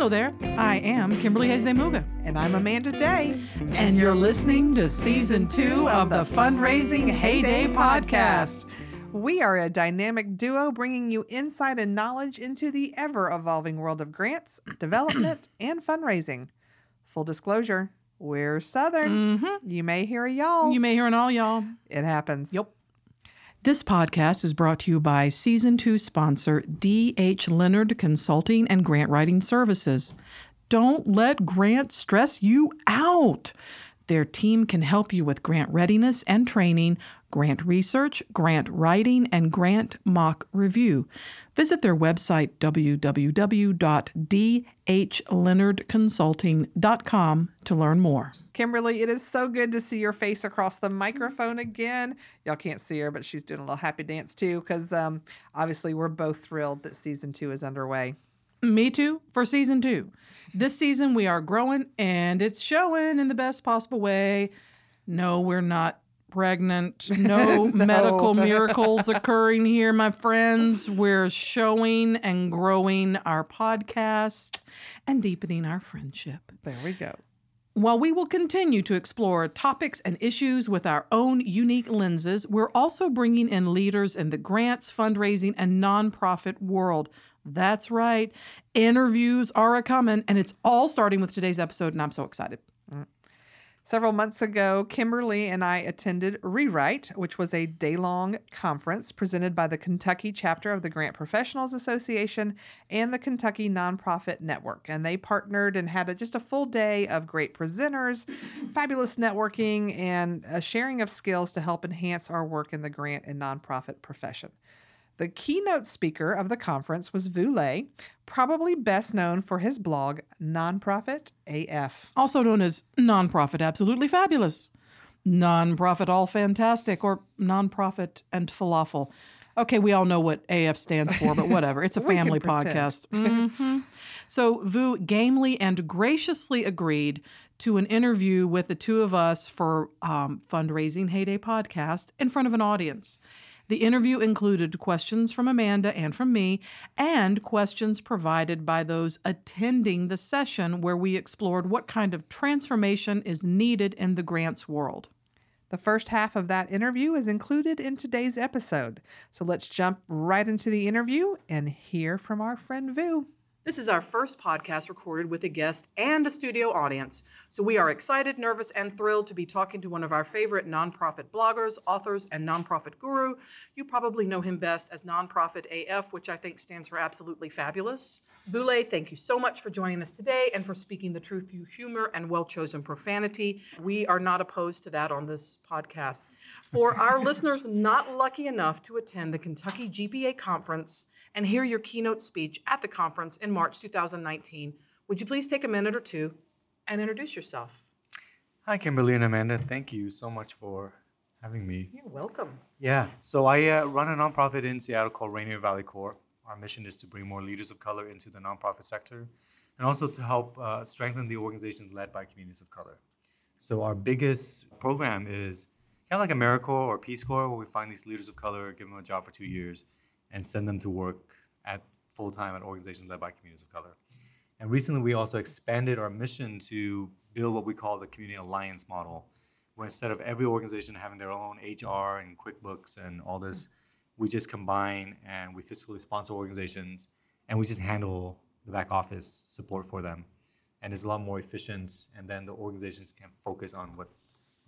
Hello there. I am Kimberly Hayes de And I'm Amanda Day. And you're listening to season two of the Fundraising Heyday podcast. We are a dynamic duo bringing you insight and knowledge into the ever evolving world of grants, development, and fundraising. Full disclosure, we're Southern. Mm-hmm. You may hear a y'all. You may hear an all, y'all. it happens. Yep. This podcast is brought to you by season two sponsor D.H. Leonard Consulting and Grant Writing Services. Don't let grants stress you out. Their team can help you with grant readiness and training, grant research, grant writing, and grant mock review. Visit their website, www.dhleonardconsulting.com, to learn more. Kimberly, it is so good to see your face across the microphone again. Y'all can't see her, but she's doing a little happy dance too, because um, obviously we're both thrilled that season two is underway. Me too, for season two. This season, we are growing and it's showing in the best possible way. No, we're not pregnant. No, No. medical miracles occurring here, my friends. We're showing and growing our podcast and deepening our friendship. There we go. While we will continue to explore topics and issues with our own unique lenses, we're also bringing in leaders in the grants, fundraising, and nonprofit world. That's right. Interviews are a coming, and it's all starting with today's episode, and I'm so excited. Several months ago, Kimberly and I attended Rewrite, which was a day long conference presented by the Kentucky chapter of the Grant Professionals Association and the Kentucky Nonprofit Network. And they partnered and had a, just a full day of great presenters, fabulous networking, and a sharing of skills to help enhance our work in the grant and nonprofit profession. The keynote speaker of the conference was Vu Le, probably best known for his blog, Nonprofit AF. Also known as Nonprofit Absolutely Fabulous, Nonprofit All Fantastic, or Nonprofit and Falafel. Okay, we all know what AF stands for, but whatever. It's a family podcast. Mhm. So Vu gamely and graciously agreed to an interview with the two of us for um, Fundraising Heyday podcast in front of an audience. The interview included questions from Amanda and from me, and questions provided by those attending the session where we explored what kind of transformation is needed in the grants world. The first half of that interview is included in today's episode. So let's jump right into the interview and hear from our friend Vu. This is our first podcast recorded with a guest and a studio audience. So we are excited, nervous, and thrilled to be talking to one of our favorite nonprofit bloggers, authors, and nonprofit guru. You probably know him best as Nonprofit AF, which I think stands for absolutely fabulous. Vu Le, thank you so much for joining us today and for speaking the truth through humor and well chosen profanity. We are not opposed to that on this podcast. For our listeners not lucky enough to attend the Kentucky GPA conference and hear your keynote speech at the conference in March 2019, would you please take a minute or two and introduce yourself? Hi, Kimberly and Amanda. Thank you so much for having me. You're welcome. Yeah, so I uh, run a nonprofit in Seattle called Rainier Valley Corps. Our mission is to bring more leaders of color into the nonprofit sector and also to help uh, strengthen the organizations led by communities of color. So, our biggest program is kind of like AmeriCorps or Peace Corps, where we find these leaders of color, give them a job for two years, and send them to work at full time at organizations led by communities of color. And recently, we also expanded our mission to build what we call the community alliance model, where instead of every organization having their own HR and QuickBooks and all this, we just combine and we fiscally sponsor organizations and we just handle the back office support for them. And it's a lot more efficient, and then the organizations can focus on what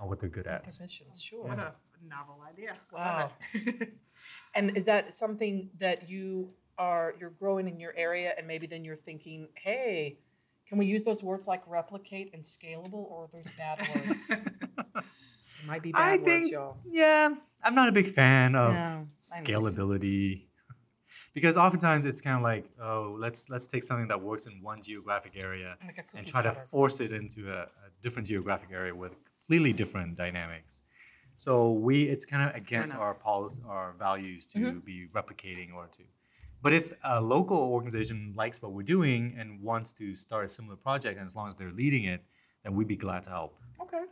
on what they're good at. Missions, sure. What a novel idea. Wow. and is that something that you are you're growing in your area and maybe then you're thinking, hey, can we use those words like replicate and scalable or are those bad words? It might be bad I words, think, y'all. yeah, I'm not a big fan of No, scalability because oftentimes it's kind of like, oh, let's let's take something that works in one geographic area Like and cookie try to force it into a, a different geographic area with completely different dynamics. So we, it's kind of against our policy, our values to Mhm. be replicating or to. But if a local organization likes what we're doing and wants to start a similar project, and as long as they're leading it, then we'd be glad to help. Okay.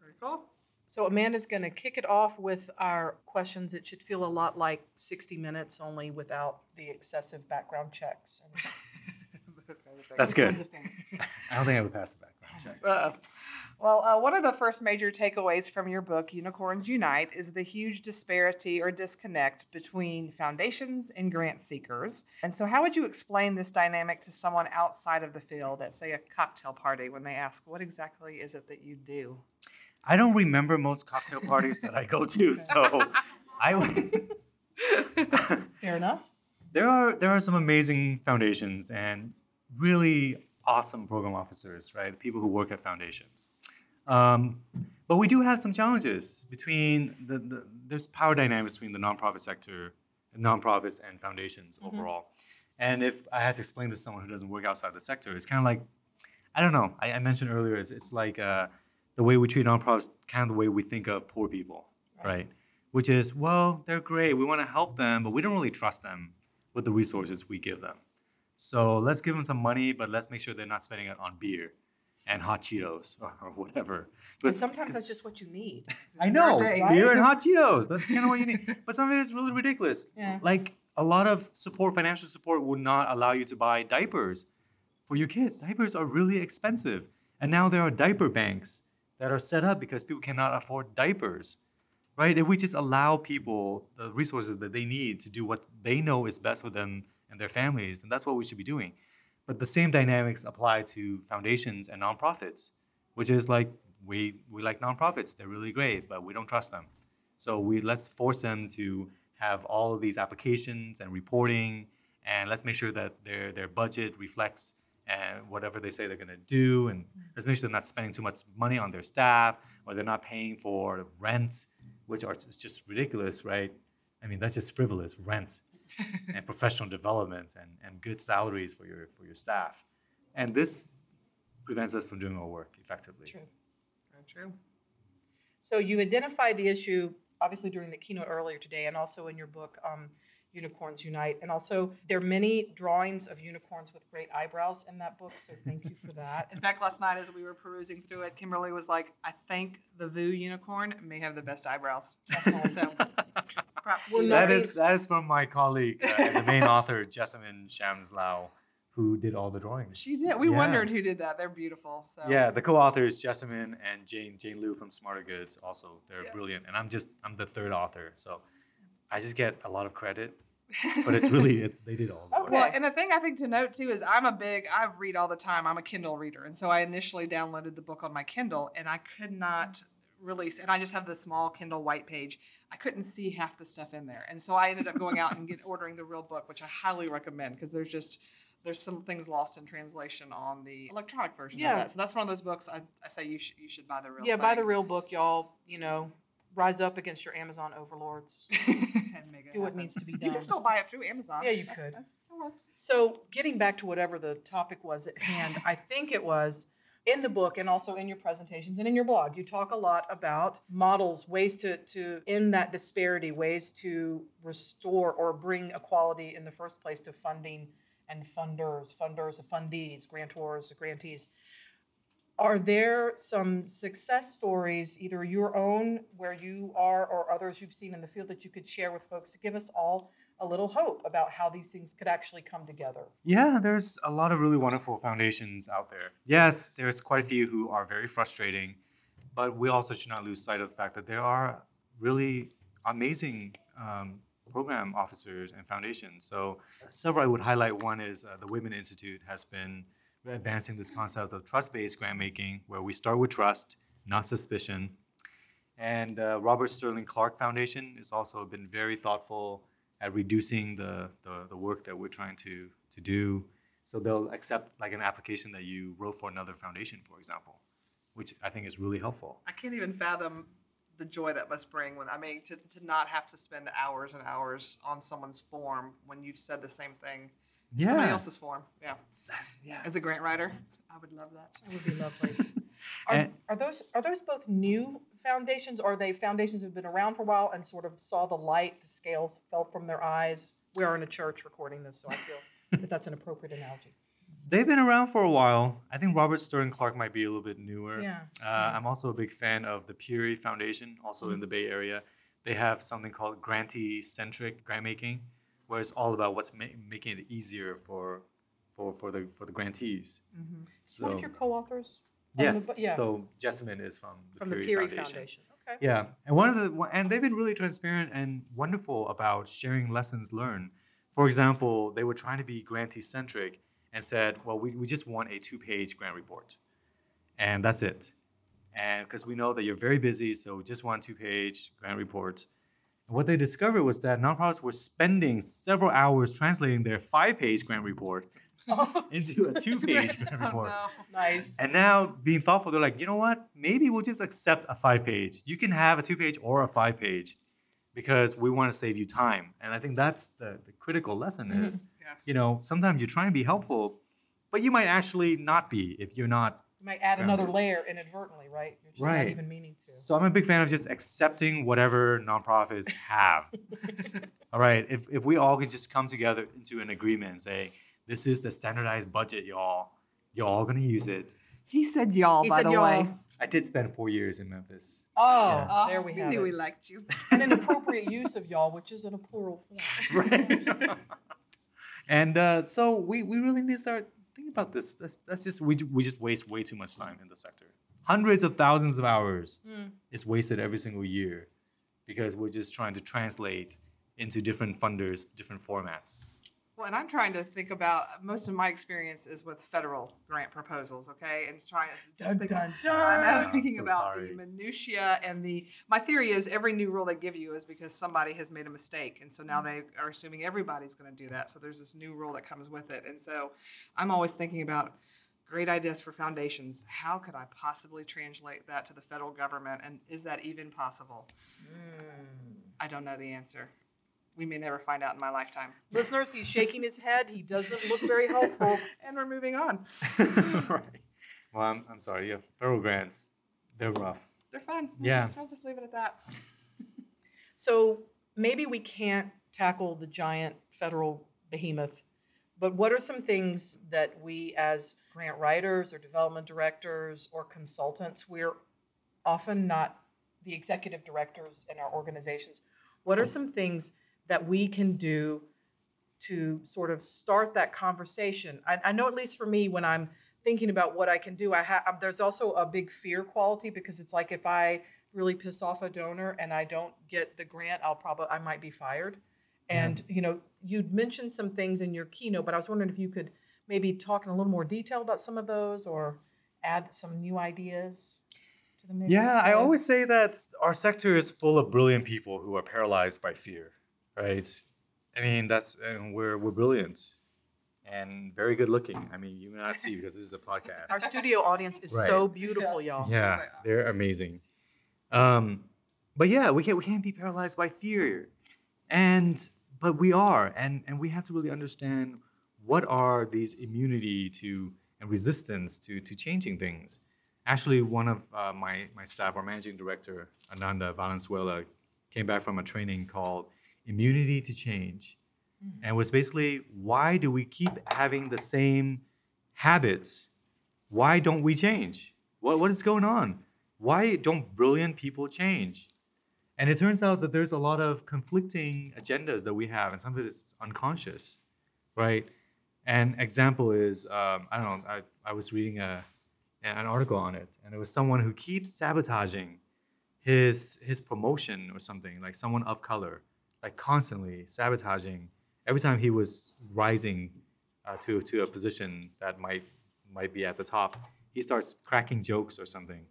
Very cool. So Amanda's going to kick it off with our questions. It should feel a lot like 60 minutes, only without the excessive background checks. And those kinds of things. That's Those good. kinds of things. I don't think I would pass it background check. Uh, well, uh, one of the first major takeaways from your book, Unicorns Unite, is the huge disparity or disconnect between foundations and grant seekers. And so, how would you explain this dynamic to someone outside of the field at, say, a cocktail party when they ask, What exactly is it that you do? I don't remember most cocktail parties that I go to, so I. Fair enough. there are there are some amazing foundations and really awesome program officers, right? People who work at foundations. Um, but we do have some challenges between the, the there's power dynamics between the nonprofit sector, nonprofits, and foundations overall. And if I had to explain this to someone who doesn't work outside the sector, it's kind of like I don't know. I, I mentioned earlier, it's, it's like uh, the way we treat nonprofits, kind of the way we think of poor people, right? Which is, well, they're great. We want to help them, but we don't really trust them with the resources we give them. So let's give them some money, but let's make sure they're not spending it on beer and hot Cheetos or, or whatever. But sometimes that's just what you need. I know day, beer right? and hot Cheetos. That's kind of what you need. But some of it is really ridiculous. Yeah. Like a lot of support, financial support, would not allow you to buy diapers for your kids. Diapers are really expensive, and now there are diaper banks that are set up because people cannot afford diapers. Right? If we just allow people the resources that they need to do what they know is best for them and their families, and that's what we should be doing. But the same dynamics apply to foundations and nonprofits, which is like we we like nonprofits. They're really great, but we don't trust them. So we let's force them to have all of these applications and reporting, and let's make sure that their their budget reflects and whatever they say they're going to do, and let's make sure they're not spending too much money on their staff or they're not paying for rent, which are just ridiculous, right? I mean that's just frivolous rent and professional development and, and good salaries for your for your staff, and this prevents us from doing our work effectively. True. Very true. So you identified the issue obviously during the keynote earlier today, and also in your book, um, Unicorns Unite. And also, there are many drawings of unicorns with great eyebrows in that book. So thank you for that. In fact, last night as we were perusing through it, Kimberly was like, I think the Vu unicorn may have the best eyebrows. Definitely. So, props to We're you. not That being- is that is from my colleague, uh, the main author, Jessamyn Shams-Lau, who did all the drawings. She did. We Yeah. wondered who did that. They're beautiful. So Yeah, the co-authors Jessamyn and Jane Jane Leu from Smarter Goods. Also, they're Yeah. brilliant, and I'm just I'm the third author, so I just get a lot of credit. But it's really it's they did all the work. Okay. Well, and the thing I think to note too is I'm a big I read all the time. I'm a Kindle reader, and so I initially downloaded the book on my Kindle, and I could not release. And I just have the small Kindle white page. I couldn't see half the stuff in there, and so I ended up going out and get ordering the real book, which I highly recommend because there's just there's some things lost in translation on the electronic version Yeah. of that. So that's one of those books I, I say you should you should buy the real. yeah, buy the real book, y'all. You know, rise up against your Amazon overlords. and make it Do what happen. needs to be done. You can still buy it through Amazon. Yeah, you That's- could. that's- that works. So, getting back to whatever the topic was at hand, I think it was in the book and also in your presentations and in your blog, you talk a lot about models, ways to, to end that disparity, ways to restore or bring equality in the first place to funding and funders, funders, fundees, grantors, grantees. Are there some success stories, either your own where you are or others you've seen in the field that you could share with folks to give us all a little hope about how these things could actually come together? Yeah, there's a lot of really wonderful foundations out there. Yes, there's quite a few who are very frustrating, but we also should not lose sight of the fact that there are really amazing um, program officers and foundations. So, several I would highlight. One is uh, the Whitman Institute has been advancing this concept of trust-based grant making, where we start with trust, not suspicion. And uh, Robert Sterling Clark Foundation has also been very thoughtful at reducing the, the, the work that we're trying to, to do. So they'll accept like an application that you wrote for another foundation, for example, which I think is really helpful. I can't even fathom the joy that must bring when I mean to, to not have to spend hours and hours on someone's form when you've said the same thing. in Somebody else's form. Yeah. yeah. As a grant writer, I would love that. It would be lovely. Are, And- are those are those both new foundations? Or are they foundations that have been around for a while and sort of saw the light, the scales fell from their eyes? We are in a church recording this, so I feel that that's an appropriate analogy. They've been around for a while. I think Robert Sterling Clark might be a little bit newer. Yeah. Uh, I'm also a big fan of the Peery Foundation, also in the Bay Area. They have something called grantee centric grant making, where it's all about what's ma- making it easier for for for the for the grantees. Mhm. So One of your co-authors the yes, yeah. so Jessamyn is from the from the Peery, Peery Foundation. Foundation. Okay. Yeah, and one of the and they've been really transparent and wonderful about sharing lessons learned. For example, they were trying to be grantee centric and said, "Well, we, we just want a two page grant report, and that's it." And because we know that you're very busy, so we just want two page grant report. And what they discovered was that nonprofits were spending several hours translating their five page grant report into a two page grant report. nice. And now being thoughtful, they're like, you know what? Maybe we'll just accept a five page. You can have a two page or a five page because we want to save you time. And I think that's the, the critical lesson Mhm. is, Yes. you know, sometimes you're trying to be helpful, but you might actually not be if you're not. You might add Yeah. another layer inadvertently, right? You're just not Right. even meaning to. So I'm a big fan of just accepting whatever nonprofits have. all right. If, if we all could just come together into an agreement and say, this is the standardized budget, y'all. You're all going to use it. He said y'all, He by said the y'all. way. I did spend four years in Memphis. Oh, Yeah. there we have knew it. we liked you. and an appropriate use of y'all, which is in a plural form. right? and uh, so we, we really need to start thinking about this. That's, that's just we, we just waste way too much time in the sector. Hundreds of thousands of hours Mm. is wasted every single year because we're just trying to translate into different funders, different formats. Well, and I'm trying to think about most of my experience is with federal grant proposals, okay, and trying to Dun, think, dun, I'm dun. not thinking so about sorry. the minutia and the. My theory is every new rule they give you is because somebody has made a mistake, and so now mm. they are assuming everybody's going to do that. So there's this new rule that comes with it, and so I'm always thinking about great ideas for foundations. How could I possibly translate that to the federal government, and is that even possible? Hmm. I don't know the answer. We may never find out in my lifetime. Listeners, he's shaking his head. He doesn't look very hopeful. and we're moving on. right. Well, I'm, I'm sorry. Yeah, federal grants, they're rough. They're fun. We'll Yeah. just- I'll just leave it at that. So maybe we can't tackle the giant federal behemoth, but what are some things that we as grant writers or development directors or consultants, we're often not the executive directors in our organizations. What are some things that we can do to sort of start that conversation? I, I know at least for me, when I'm thinking about what I can do, I have um, there's also a big fear quality because it's like if I really piss off a donor and I don't get the grant, I'll probably I might be fired. Mm-hmm. And you know, you'd mentioned some things in your keynote, but I was wondering if you could maybe talk in a little more detail about some of those or add some new ideas to the mix. Yeah, I always say that our sector is full of brilliant people who are paralyzed by fear, right? I mean, that's and we're we're brilliant and very good looking. I mean, you may not see because this is a podcast. Our studio audience is Right. so beautiful, Yes. y'all. yeah, they're amazing. Um, but yeah, we can't we can't be paralyzed by fear, and but we are, and and we have to really understand what are these immunity to and resistance to to changing things. Actually, one of uh, my my staff, our managing director Ananda Valenzuela, came back from a training called Immunity to Change, and was basically why do we keep having the same habits? Why don't we change? What what is going on? Why don't brilliant people change? And it turns out that there's a lot of conflicting agendas that we have, and some of it is unconscious, right? An example is um, I don't know. I, I was reading a an article on it, and it was someone who keeps sabotaging his his promotion or something, like someone of color, like constantly sabotaging every time he was rising uh, to to a position that might might be at the top. He starts cracking jokes or something,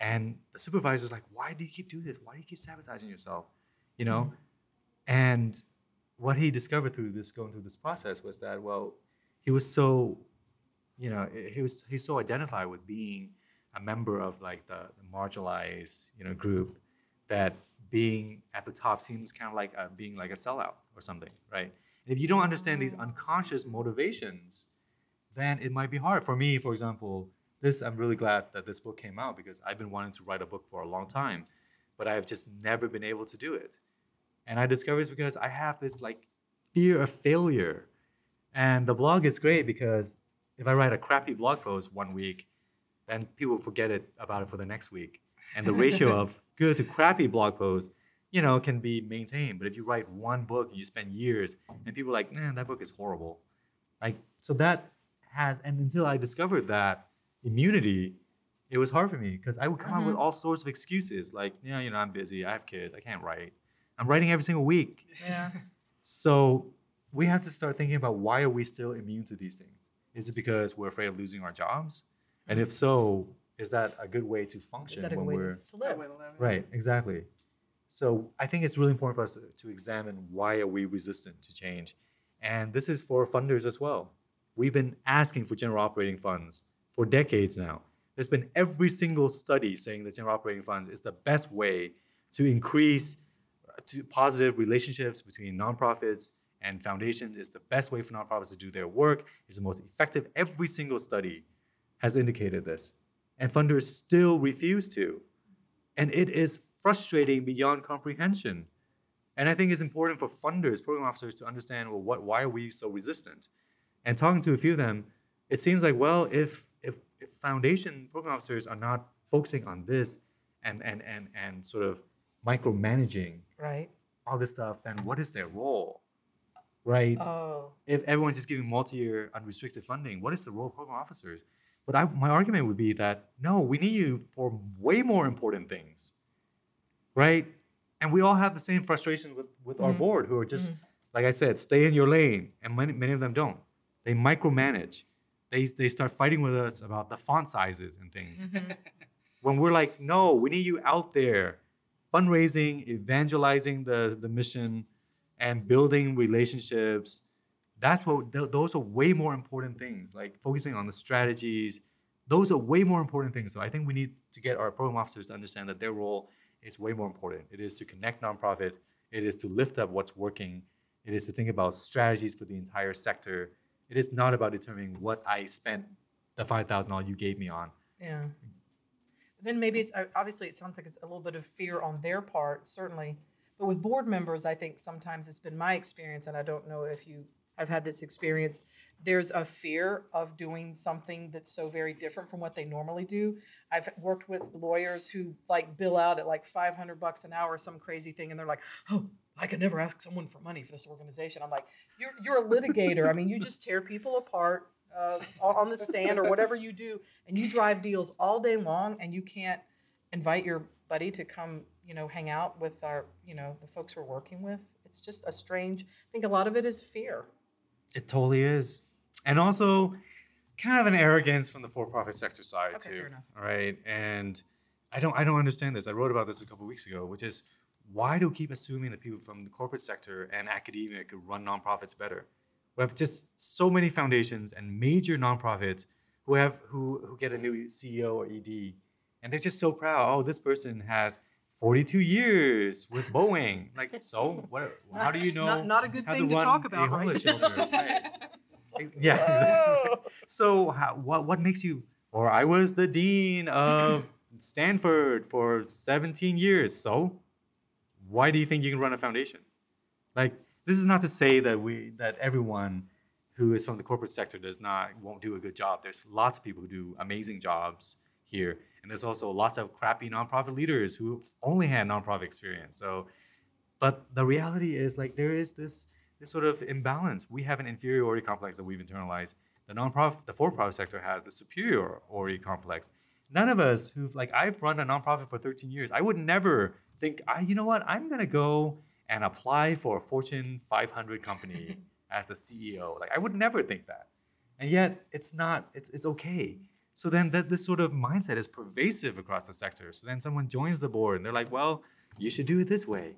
and the supervisor's like, "Why do you keep doing this? Why do you keep sabotaging yourself?" You know, and what he discovered through this going through this process was that well, he was so, you know, he was he's so identified with being a member of like the, the marginalized you know group that being at the top seems kind of like uh, being like a sellout or something, right? And if you don't understand these unconscious motivations, then it might be hard. For me, for example, this I'm really glad that this book came out because I've been wanting to write a book for a long time, but I've just never been able to do it. And I discovered it's because I have this like fear of failure. And the blog is great because if I write a crappy blog post one week, then people forget it about it for the next week. And the ratio of good to crappy blog posts, you know, can be maintained. But if you write one book and you spend years and people are like, man, that book is horrible. Like so that has, and until I discovered that immunity, it was hard for me because I would come up with Mhm. all sorts of excuses like, yeah, you know, I'm busy, I have kids, I can't write. I'm writing every single week. Yeah. So we have to start thinking about why are we still immune to these things? Is it because we're afraid of losing our jobs? And if so, is that a good way to function Is that a when good we're to live? right? Exactly. So I think it's really important for us to, to examine why are we resistant to change, and this is for funders as well. We've been asking for general operating funds for decades now. There's been every single study saying that general operating funds is the best way to increase to positive relationships between nonprofits and foundations. is the best way for nonprofits to do their work. is the most effective. Every single study has indicated this, and funders still refuse to, and it is frustrating beyond comprehension. And I think it's important for funders, program officers, to understand well, what, why are we so resistant? And talking to a few of them, it seems like well, if if, if foundation program officers are not focusing on this and and and and sort of micromanaging Right. all this stuff, then what is their role? Right? Oh. if everyone's just giving multi-year unrestricted funding, what is the role of program officers? But I, my argument would be that no, we need you for way more important things, right? And we all have the same frustration with, with our Mhm. board, who are just, Mhm. like I said, stay in your lane, and many, many of them don't. They micromanage. They they start fighting with us about the font sizes and things. Mhm. When we're like, no, we need you out there, fundraising, evangelizing the the mission, and building relationships that's what th- those are way more important things like focusing on the strategies. Those are way more important things. So i think we need to get our program officers to understand that their role is way more important. It is to connect nonprofit. It is to lift up what's working. It is to think about strategies for the entire sector. It is not about determining what i spent the $5000 you gave me on. Yeah. Then maybe it's uh, obviously it sounds like it's a little bit of fear on their part, certainly. But with board members, I think sometimes it's been my experience, and I don't know if you have had this experience. There's a fear of doing something that's so very different from what they normally do. I've worked with lawyers who like bill out at like 500 bucks an hour, some crazy thing, and they're like, "Oh, I could never ask someone for money for this organization." I'm like, "You're you're a litigator. I mean, you just tear people apart uh, on the stand or whatever you do, and you drive deals all day long, and you can't invite your buddy to come, you know, hang out with our, you know, the folks we're working with. It's just a strange. I think a lot of it is fear. It totally is. And also kind of an arrogance from the for-profit sector side Okay, too. fair enough. All right. And I don't I don't understand this. I wrote about this a couple weeks ago, which is why do we keep assuming that people from the corporate sector and academia could run nonprofits better? We have just so many foundations and major nonprofits who have who who get a new CEO or ED, and they're just so proud. Oh, this person has 42 years with Boeing. Like, so what? How do you know? Not, not a good thing to, run talk a about, right? homeless shelter? Right. Yeah, exactly. So how, what what makes you? Or I was the dean of Stanford for 17 years. So why do you think you can run a foundation? Like this is not to say that we that everyone who is from the corporate sector does not won't do a good job. There's lots of people who do amazing jobs here, and there's also lots of crappy nonprofit leaders who only had nonprofit experience. So, but the reality is like there is this this sort of imbalance. We have an inferiority complex that we've internalized. The nonprofit, the for-profit sector has the superiority complex. None of us who've like I've run a nonprofit for 13 years. I would never think, I, you know what, I'm gonna go and apply for a Fortune 500 company as the CEO. Like I would never think that, and yet it's not. It's it's okay. So then that this sort of mindset is pervasive across the sector. So then someone joins the board and they're like, well, you should do it this way,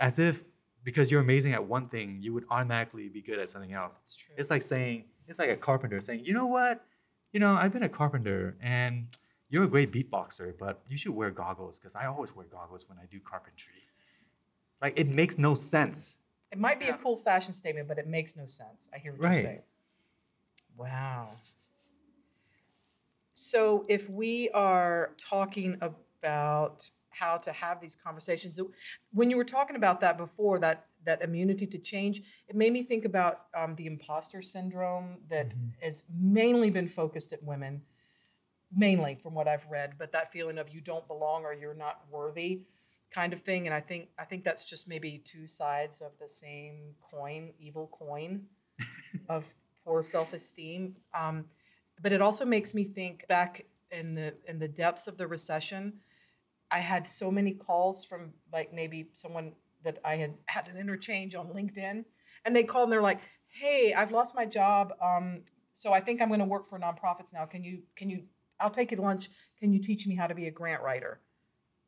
as if because you're amazing at one thing, you would automatically be good at something else. It's true. It's like saying, it's like a carpenter saying, you know what, you know, I've been a carpenter and you're a great beatboxer, but you should wear goggles because I always wear goggles when I do carpentry. Like it makes no sense. It might be Yeah. a cool fashion statement, but it makes no sense. I hear what Right. you're saying. Wow. So if we are talking about how to have these conversations, so when you were talking about that before, that that immunity to change, it made me think about um, the imposter syndrome that Mhm. has mainly been focused at women, mainly from what I've read. But that feeling of you don't belong or you're not worthy, kind of thing. And I think I think that's just maybe two sides of the same coin, evil coin, of poor self-esteem. Um, but it also makes me think back in the in the depths of the recession. I had so many calls from like maybe someone that I had had an interchange on LinkedIn, and they called and they're like, "Hey, I've lost my job, um, so I think I'm going to work for nonprofits now. Can you can you? I'll take you to lunch. Can you teach me how to be a grant writer?"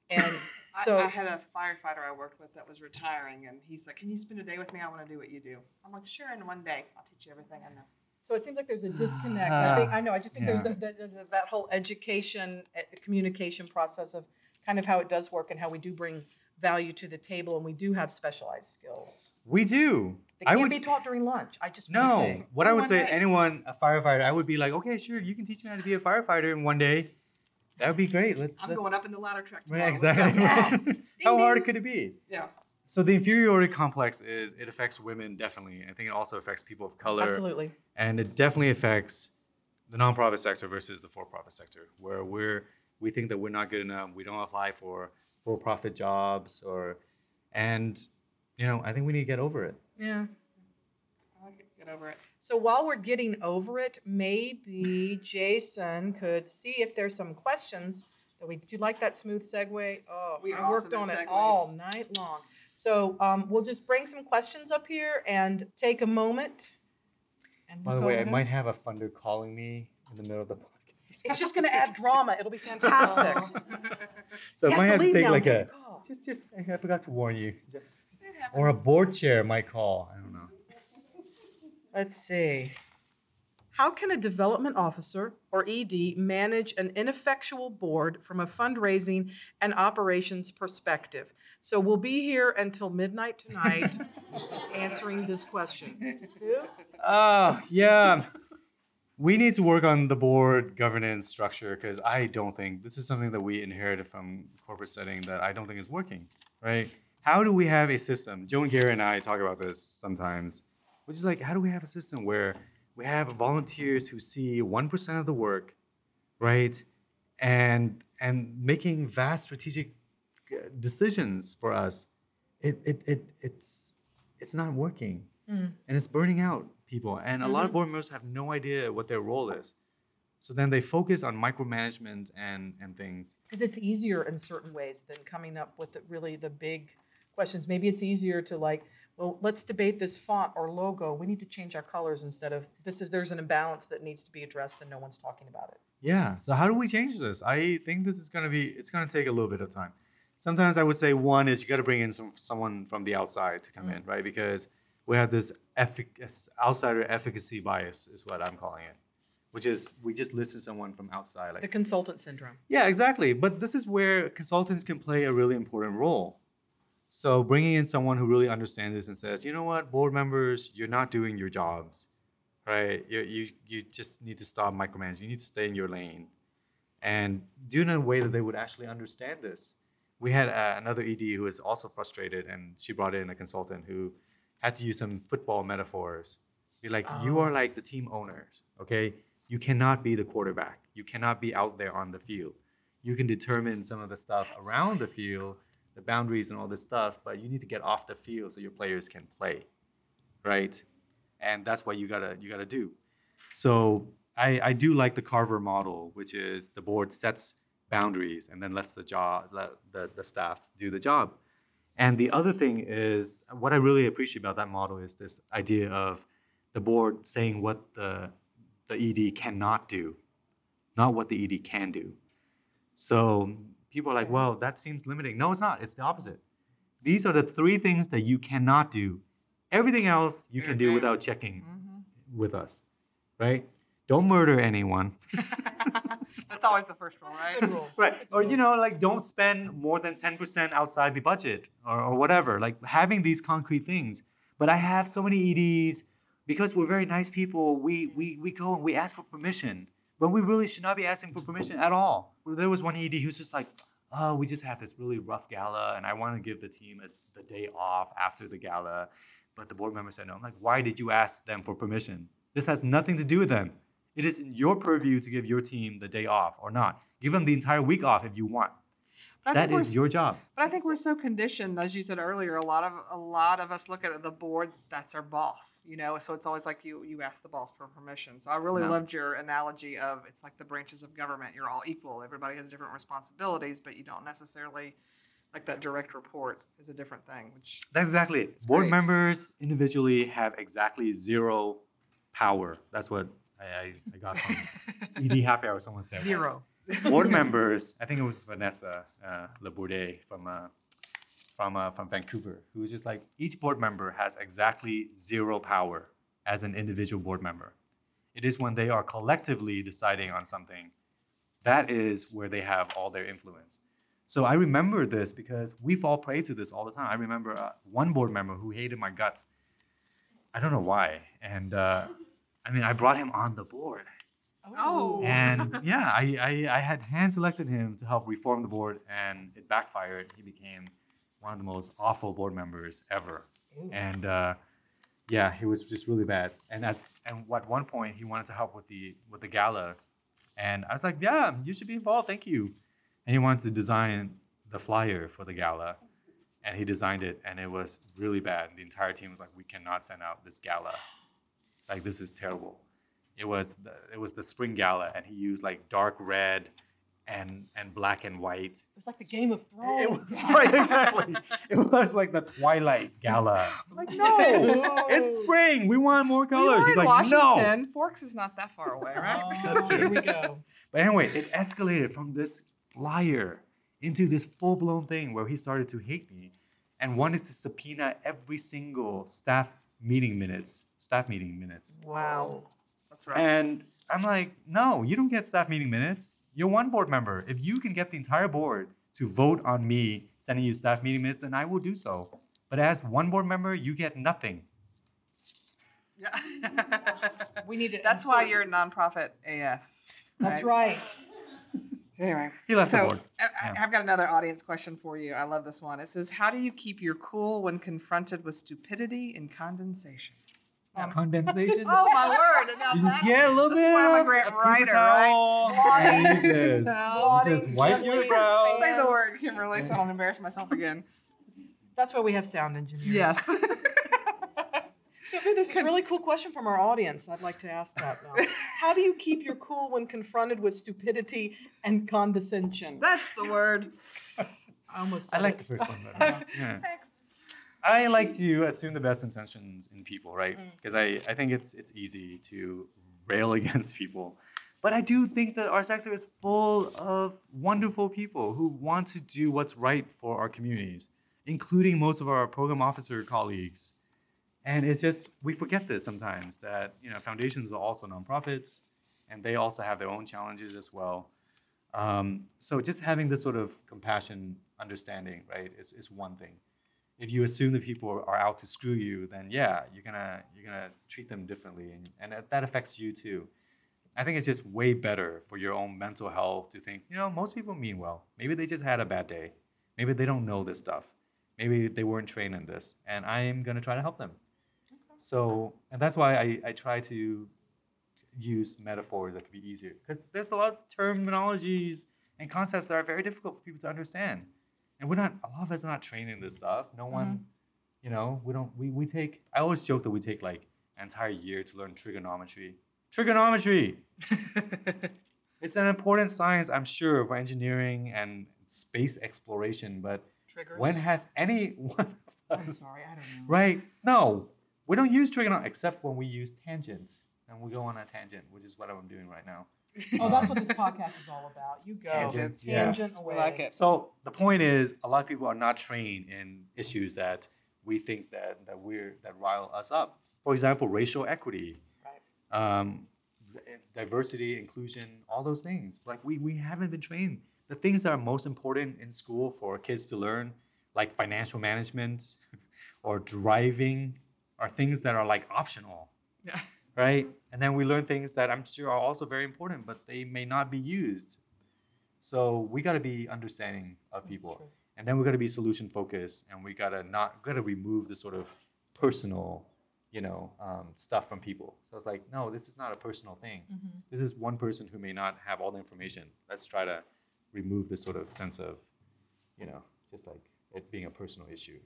And so I, I had a firefighter I worked with that was retiring, and he's like, "Can you spend a day with me? I want to do what you do." I'm like, "Sure." In one day, I'll teach you everything I know. So it seems like there's a disconnect. I think I know. I just think there's a, that, there's a, that whole education uh, communication process of kind of how it does work and how we do bring value to the table and we do have specialized skills. We do. They I can't would be taught during lunch. I just no. say. What I would say, day. anyone a firefighter, I would be like, okay, sure, you can teach me how to be a firefighter in one day. That would be great. Let, I'm going up in the ladder truck. Tomorrow. Let's exactly. Yes. How Ding, hard ding. could it be? Yeah. So the inferiority complex is it affects women definitely. I think it also affects people of color. Absolutely. and it definitely affects the nonprofit sector versus the for-profit sector where we're we think that we're not good enough we don't apply for for-profit jobs or and you know i think we need to get over it Yeah. I like. Get over it. So while we're getting over it, maybe Jason could see if there's some questions that we do you like that smooth segue. Oh, We I worked on at it all night long. So um, we'll just bring some questions up here and take a moment. And by the go way i might have a funder calling me in the middle of the podcast It's just going to add drama. It'll be fantastic. so i has might to have to take now like and a a just just i forgot to warn you just or a board chair might call i don't know Let's see. How can a development officer or ED manage an ineffectual board from a fundraising and operations perspective? So we'll be here until midnight tonight answering this question. Uh, yeah. We need to work on the board governance structure because I don't think this is something that we inherited from corporate setting that I don't think is working, right? How do we have a system? Joan Garry and I talk about this sometimes, which is like, how do we have a system where we have volunteers who see 1% of the work, right? And and making vast strategic uh, decisions for us. It, it, it, it's, it's not working and it's burning out people. And a lot of board members have no idea what their role is. So then they focus on micromanagement and and things. Because it's easier in certain ways than coming up with the, really the big questions. Maybe it's easier to like, well, let's debate this font or logo. We need to change our colors instead of this is there's an imbalance that needs to be addressed and no one's talking about it. Yeah. So how do we change this? I think this is gonna be it's gonna take a little bit of time. Sometimes I would say one is you got to bring in some someone from the outside to come in, mm. right? Because we have this effic- outsider efficacy bias, is what I'm calling it, which is we just listen to someone from outside, like The consultant syndrome. Yeah, exactly. But this is where consultants can play a really important role. So bringing in someone who really understands this and says, you know what, board members, you're not doing your jobs, right? You you you just need to stop micromanaging. You need to stay in your lane, and do it in a way that they would actually understand this. We had uh, another ED who was also frustrated, and she brought in a consultant who had to use some football metaphors. Be like, you are like the team owners, okay? You cannot be the quarterback. You cannot be out there on the field. You can determine some of the stuff around the field, the boundaries and all this stuff, but you need to get off the field so your players can play, right? And that's what you gotta you gotta do. So I, I do like the Carver model, which is the board sets boundaries and then lets the job let the, the staff do the job. And the other thing is what I really appreciate about that model is this idea of the board saying what the the ED cannot do, not what the ED can do. So people are like, well, that seems limiting. No, it's not. It's the opposite. These are the three things that you cannot do. Everything else you can do Mhm. without checking with us, right? Don't murder anyone. That's always the first rule, right? Rule. Right. Or, you know, like don't spend more than 10% outside the budget or, or whatever. Like having these concrete things. But I have so many EDs because we're very nice people. We, we, we go and we ask for permission. But we really should not be asking for permission at all. There was one ED who's just like, oh, we just had this really rough gala and I want to give the team a, the day off after the gala. But the board member said no. I'm like, why did you ask them for permission? This has nothing to do with them. It is in your purview to give your team the day off or not. Give them the entire week off if you want. But I That think we're is your job. But I think we're so conditioned, as you said earlier. A lot of a lot of us look at the board. That's our boss, you know. So it's always like you you ask the boss for permission. So I really No. loved your analogy of it's like the branches of government. You're all equal. Everybody has different responsibilities, but you don't necessarily like that direct report is a different thing. Which That's exactly it. Board great. members individually have exactly zero power. That's what I, I, I got from ED Happy Hour. Someone said Zero. board members. I think it was Vanessa uh, LeBourdais from uh, from uh, from Vancouver, who was just like each board member has exactly zero power as an individual board member. It is when they are collectively deciding on something that is where they have all their influence. So I remember this because we fall prey to this all the time. I remember uh, one board member who hated my guts. I don't know why, and uh, I mean I brought him on the board. Oh. And yeah, I, I, I had hand selected him to help reform the board, and it backfired. He became one of the most awful board members ever. And uh, yeah, he was just really bad. And that's and at one point he wanted to help with the with the gala, and I was like, yeah, you should be involved. Thank you. And he wanted to design the flyer for the gala, and he designed it, and it was really bad. The entire team was like, we cannot send out this gala. Like this is terrible it was the, it was the spring gala and he used like dark red and and black and white It was like the Game of Thrones. it was, right exactly it was like the twilight gala I'm like no it's spring we want more We colors are he's in like no Washington. Forks is not that far away, right? Oh, here we go. but anyway it escalated from this flyer into this full-blown thing where he started to hate me and wanted to subpoena every single staff meeting minutes staff meeting minutes Wow. That's right. And I'm like, no, you don't get staff meeting minutes. You're one board member. If you can get the entire board to vote on me sending you staff meeting minutes, then I will do so. But as one board member, you get nothing. Yeah. We need to. That's why you're a nonprofit AF. That's right. Anyway, He left the board. I, I- Yeah. I've got another audience question for you. I love this one. It says, "How do you keep your cool when confronted with stupidity and condensation?" Um, Condensation. oh my word! Now you just get a little bit is why I'm a of great a paper writer, right? towel, and you just, Towel. you just wipe your Gently brows. Say the word, Kimberly, so I don't embarrass myself again. That's why we have sound engineers. Yes. So hey, there's this really cool question from our audience. I'd like to ask that now. How do you keep your cool when confronted with stupidity and condescension? That's the word. I almost. I like it. the first one better. Yeah. Thanks. I like to assume the best intentions in people, right? Mm. Because I, I think it's it's easy to rail against people. But I do think that our sector is full of wonderful people who want to do what's right for our communities, including most of our program officer colleagues. And it's just we forget this sometimes that you know foundations are also nonprofits, and they also have their own challenges as well. Um, so just having this sort of compassion, understanding, right, is, is one thing if you assume that people are out to screw you, then yeah, you're gonna you're gonna treat them differently, and, and that- affects you too. I think it's just way better for your own mental health to think, you know, most people mean well. Maybe they just had a bad day. Maybe they don't know this stuff. Maybe they weren't trained in this, and I am gonna try to help them. So, and that's why I, I try to use metaphors that could be easier because there's a lot of terminologies and concepts that are very difficult for people to understand and we're not a lot of us are not trained in this mm-hmm. stuff. No one mm-hmm. you know we don't we, we take i always joke that we take like an entire year to learn trigonometry. Trigonometry! It's an important science i'm sure for engineering and space exploration but Triggers. when has any one of us I'm sorry, I don't know. right? No. We don't use trigonometry except when we use tangents. And we go on a tangent which is what i'm doing right now Oh, that's what this podcast is all about. You go. Tangents, Tangent yes. away. We like it. So the point is, a lot of people are not trained in issues that we think that that we're that rile us up. For example, racial equity, Right. um, diversity, inclusion, all those things. Like we we haven't been trained. The things that are most important in school for kids to learn, like financial management or driving, are things that are like optional Yeah. Right? And then we learn things that I'm sure are also very important, but they may not be used. So we got to be understanding of That's people, true. and then we got to be solution focused, and we got to not got to remove the sort of personal, you know, um, stuff from people. So it's like, no, this is not a personal thing. Mhm. This is one person who may not have all the information. Let's try to remove this sort of sense of you know, just like it being a personal issue.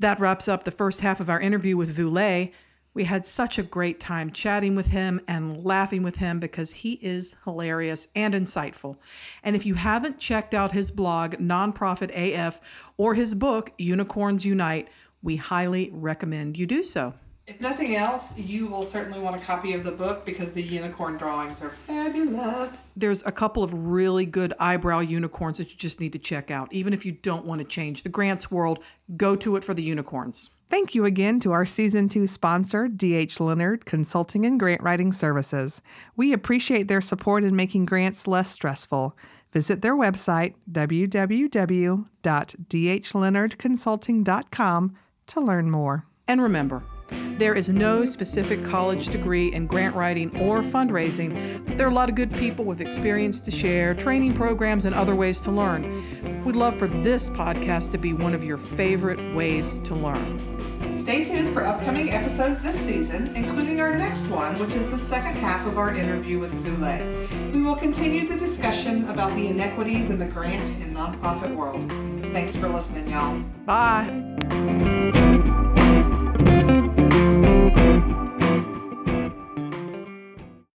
That wraps up the first half of our interview with Vu Le. We had such a great time chatting with him and laughing with him because he is hilarious and insightful. And if you haven't checked out his blog, Nonprofit AF, or his book, Unicorns Unite, we highly recommend you do so. If nothing else, you will certainly want a copy of the book because the unicorn drawings are fabulous. There's a couple of really good eyebrow unicorns that you just need to check out. Even if you don't want to change the grants world, go to it for the unicorns. Thank you again to our season two sponsor, DH Leonard Consulting and Grant Writing Services. We appreciate their support in making grants less stressful. Visit their website, www.dhleonardconsulting.com, to learn more. And remember, there is no specific college degree in grant writing or fundraising, but there are a lot of good people with experience to share, training programs, and other ways to learn. We'd love for this podcast to be one of your favorite ways to learn. Stay tuned for upcoming episodes this season, including our next one, which is the second half of our interview with Vu Le. We will continue the discussion about the inequities in the grant and nonprofit world. Thanks for listening, y'all. Bye.